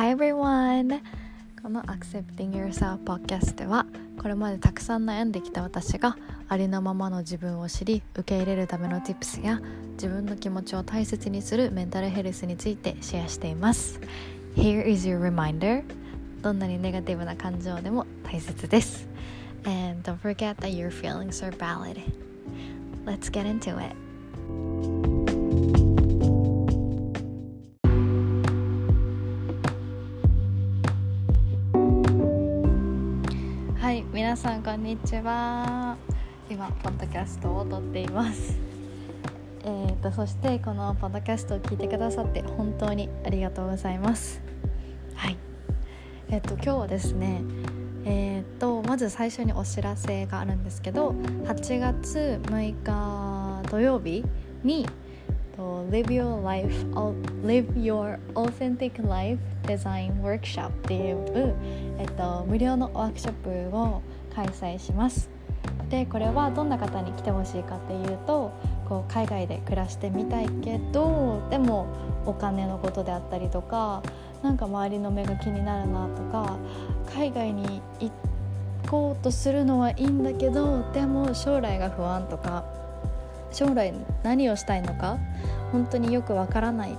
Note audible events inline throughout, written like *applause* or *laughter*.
Hi everyone! この Accepting Yourself Podcast ではこれまでたくさん悩んできた私がありのままの自分を知り受け入れるための Tips や自分の気持ちを大切にするメンタルヘルスについてシェアしています Here is your reminder どんなにネガティブな感情でも大切です And don't forget that your feelings are valid Let's get into it さんこんにちは。今ポッドキャストを撮っています。えーとそしてこのポッドキャストを聞いてくださって本当にありがとうございます。はい。えっ、と今日はですねえーとまず最初にお知らせがあるんですけど8月6日土曜日に Live Your Life Live Your Authentic Life Design Workshop っていう、えっと、無料のワークショップを開催します。でこれはどんな方に来てほしいかっていうとこう海外で暮らしてみたいけどでもお金のことであったりとかなんか周りの目が気になるなとか海外に行こうとするのはいいんだけどでも将来が不安とか将来何をしたいのか本当によくわからないっ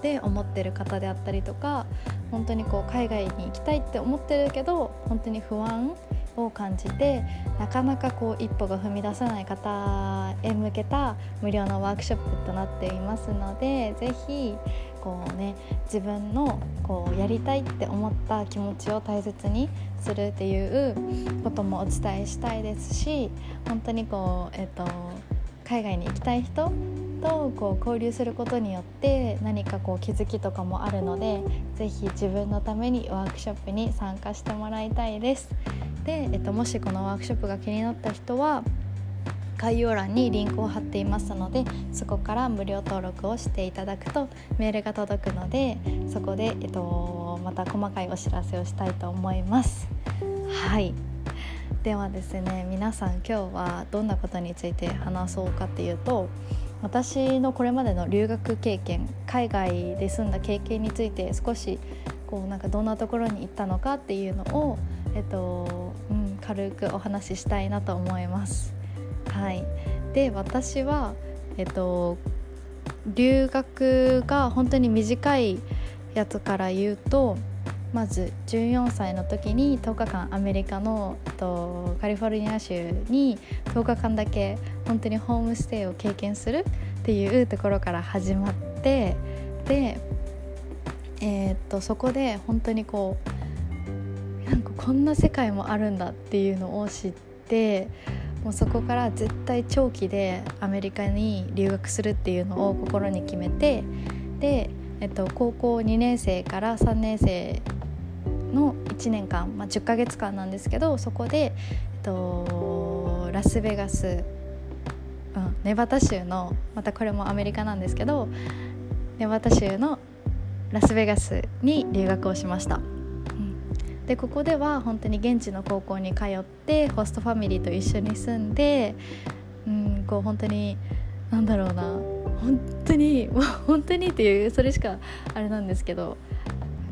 て思ってる方であったりとか本当にこう海外に行きたいって思ってるけど本当に不安を感じてなかなかこう一歩が踏み出せない方へ向けた無料のワークショップとなっていますのでぜひこうね自分のこうやりたいって思った気持ちを大切にするっていうこともお伝えしたいですし本当にこうえっと海外に行きたい人とこう交流することによって何かこう気づきとかもあるのでぜひ自分のためにワークショップに参加してもらいたいです。で、えっと、もしこのワークショップが気になった人は概要欄にリンクを貼っていますのでそこから無料登録をしていただくとメールが届くのでそこで、えっと、また細かいお知らせをしたいと思います。はい。ではですね皆さん今日はどんなことについて話そうかっていうと私のこれまでの留学経験海外で住んだ経験について少しこうなんかどんなところに行ったのかっていうのを、えっとうん、軽くお話ししたいなと思います。はい、で私は、えっと、留学が本当に短いやつから言うとまず14歳の時に10日間アメリカのとカリフォルニア州に10日間だけ本当にホームステイを経験するっていうところから始まってで、えー、っとそこで本当にこうなんかこんな世界もあるんだっていうのを知ってもうそこから絶対長期でアメリカに留学するっていうのを心に決めてで、えっと、高校2年生から3年生の1年間、まあ、10ヶ月間なんですけどそこで、えっと、ラスベガス、うん、ネバダ州のまたこれもアメリカなんですけどネバダ州のラスベガスに留学をしました。でここでは本当に現地の高校に通ってホストファミリーと一緒に住んで、うん、こう本当に何だろうな本当にもう本当にっていうそれしかあれなんですけど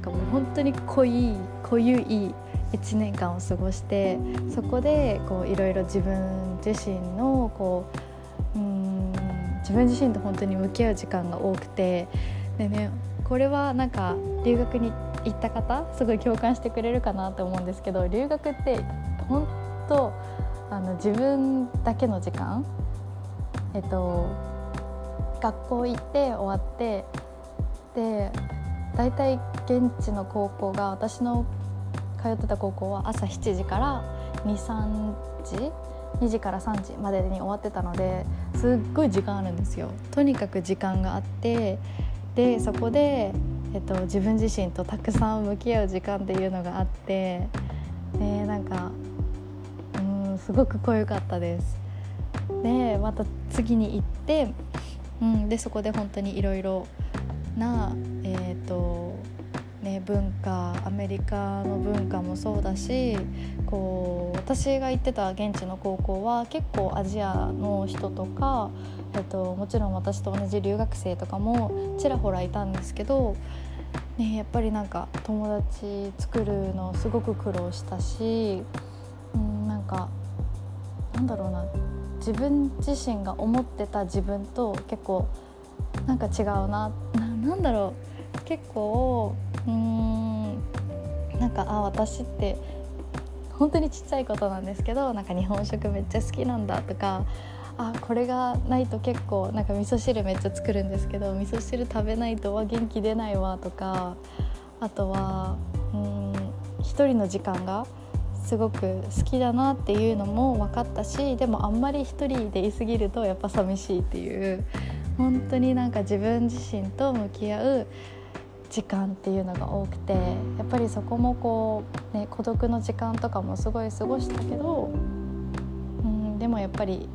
かもう本当に濃い濃ゆい1年間を過ごしてそこでこういろいろ自分自身のこううん自分自身と本当に向き合う時間が多くてでねこれはなんか留学に行った方すごい共感してくれるかなと思うんですけど留学って本当あの自分だけの時間えっと学校行って終わってで大体現地の高校が私の通ってた高校は朝7時から23時2時から3時までに終わってたのですっごい時間あるんですよ。とにかく時間があってでそこで、えっと、自分自身とたくさん向き合う時間っていうのがあってでなんかうんすごく濃ゆかったです。でまた次に行って、うん、でそこで本当にいろいろな、えね、文化アメリカの文化もそうだしこう私が行ってた現地の高校は結構アジアの人とか、えーと、もちろん私と同じ留学生とかもちらほらいたんですけど、ね、やっぱりなんか友達作るのすごく苦労したし、うん、なんかなんだろうな自分自身が思ってた自分と結構なんか違うななんだろう。結構うんなんかあ私って本当にちっちゃいことなんですけどなんか日本食めっちゃ好きなんだとかあこれがないと結構なんか味噌汁めっちゃ作るんですけど味噌汁食べないとは元気出ないわとかあとはうん一人の時間がすごく好きだなっていうのも分かったしでもあんまり一人でいすぎるとやっぱ寂しいっていう本当になんか自分自身と向き合う時間っていうのが多くてやっぱりそこもこう、ね、孤独の時間とかもすごい過ごしたけど、うん、でもやっぱり、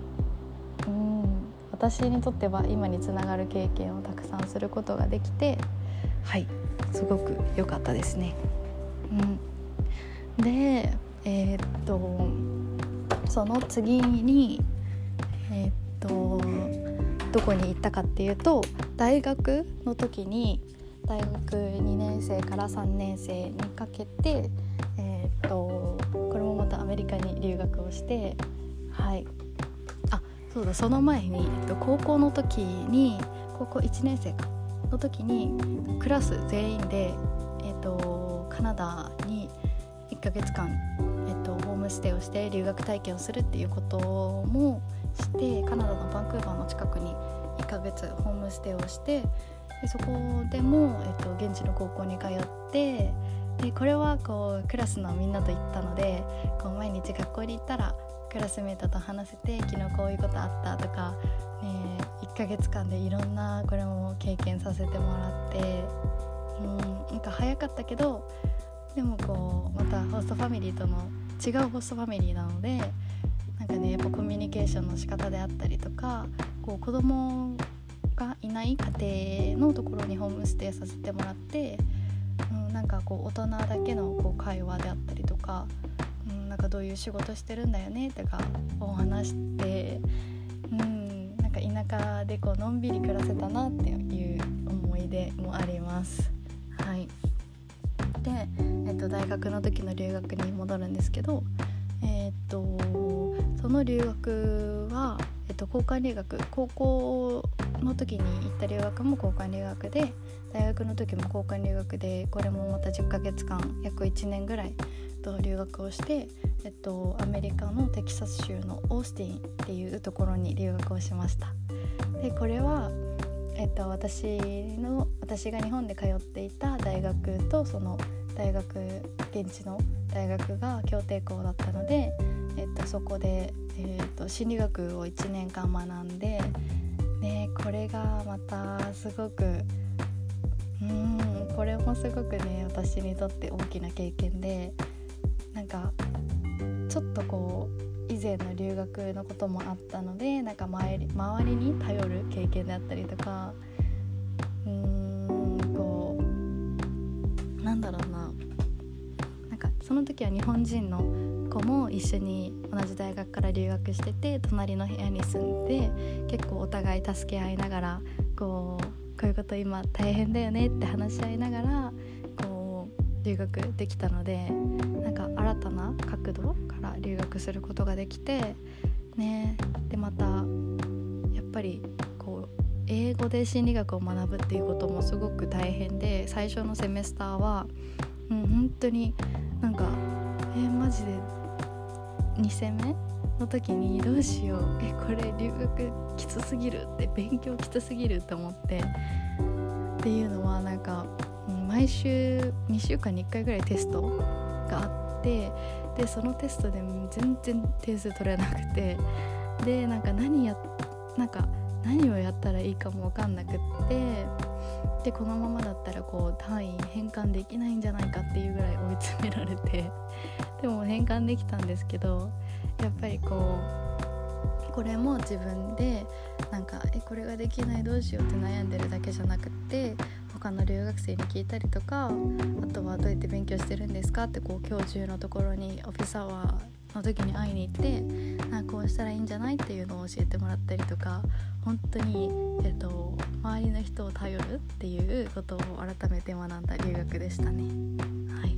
うん、私にとっては今につながる経験をたくさんすることができてはいすごく良かったですね。うん、でえー、っとその次にえー、っとどこに行ったかっていうと大学の時に大学2年生から3年生にかけて、えー、っとこれもまたアメリカに留学をしてはい。あそうだその前に、えっと、高校の時に高校1年生かの時にクラス全員で、えっと、カナダに1ヶ月間、えっと、ホームステイをして留学体験をするっていうこともしてカナダのバンクーバーの近くに1ヶ月ホームステイをしてでそこでも、えっと、現地の高校に通ってでこれはこうクラスのみんなと行ったのでこう毎日学校に行ったらクラスメートと話せて昨日こういうことあったとか、ね、1ヶ月間でいろんなこれも経験させてもらってうんなんか早かったけどでもこうまたホストファミリーとの違うホストファミリーなのでなんかねやっぱコミュニケーションの仕方であったりとかこう子供がいない家庭のところにホームステイさせてもらって、うん、なんかこう大人だけのこう会話であったりとか、うん、なんかどういう仕事してるんだよねとかお話して、うん、なんか田舎でこうのんびり暮らせたなっていう思い出もあります。はいで、えっと、大学の時の留学に戻るんですけど、えっとその留学は、えっと、交換留学高校の時に行った留学も交換留学で大学の時も交換留学でこれもまた10ヶ月間約1年ぐらいと留学をして、えっと、アメリカのテキサス州のオースティンっていうところに留学をしました。でこれは、えっと、私の私が日本で通っていた大学とその大学現地の大学が協定校だったので、えっと、そこで、えっと、心理学を1年間学んでねこれがまたすごくうんこれもすごくね私にとって大きな経験でなんかちょっとこう以前の留学のこともあったのでなんか周り周りに頼る経験であったりとかうーんこうなんだろうな。なんかその時は日本人の子も一緒に同じ大学から留学してて隣の部屋に住んで結構お互い助け合いながらこうこういうこと今大変だよねって話し合いながらこう留学できたのでなんか新たな角度から留学することができてねでまたやっぱりこう英語で心理学を学ぶっていうこともすごく大変で最初のセメスターは、うん、本当になんかえー、マジで2戦目の時にどうしようえこれ留学きつすぎるって勉強きつすぎると思ってっていうのはなんか毎週2週間に1回ぐらいテストがあってでそのテストで全然点数取れなくてでなんか何やなんか何をやったらいいかも分かんなくってでこのままだったらこう単位変換できないんじゃないかっていうぐらい追い詰められて *laughs* でも変換できたんですけどやっぱりこうこれも自分でなんかえこれができないどうしようって悩んでるだけじゃなくって他の留学生に聞いたりとかあとはどうやって勉強してるんですかってこう教授のところにオフィサワーの時に会いに行ってあこうしたらいいんじゃないっていうのを教えてもらったりとか本当に、えっと、周りの人を頼るっていうことを改めて学んだ留学でしたね。はい、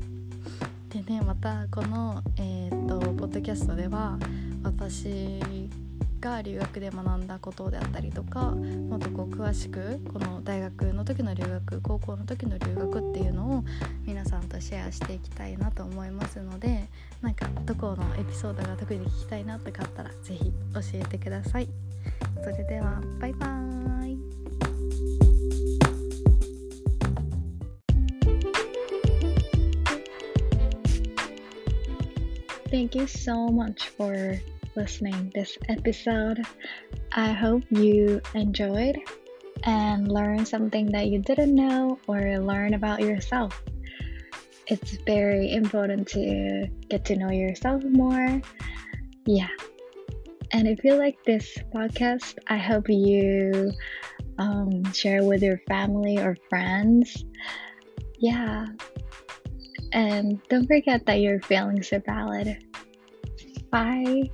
でねまたこの、えーと、とポッドキャストでは私が留学で学んだことであったりとかもっとこう詳しくこの大学の時の留学高校の時の留学っていうのを皆さんとシェアしていきたいなと思いますのでなんかどこのエピソードが特に聞きたいなとかあったら是非教えてください。それではバイバーイ Thank you so much for listening this episode. I hope you enjoyed and learned something that you didn't know or learn about yourself. It's very important to get to know yourself more. Yeah. And if you like this podcast, I hope you um, share with your family or friends. Yeah. And don't forget that your feelings are valid. Bye.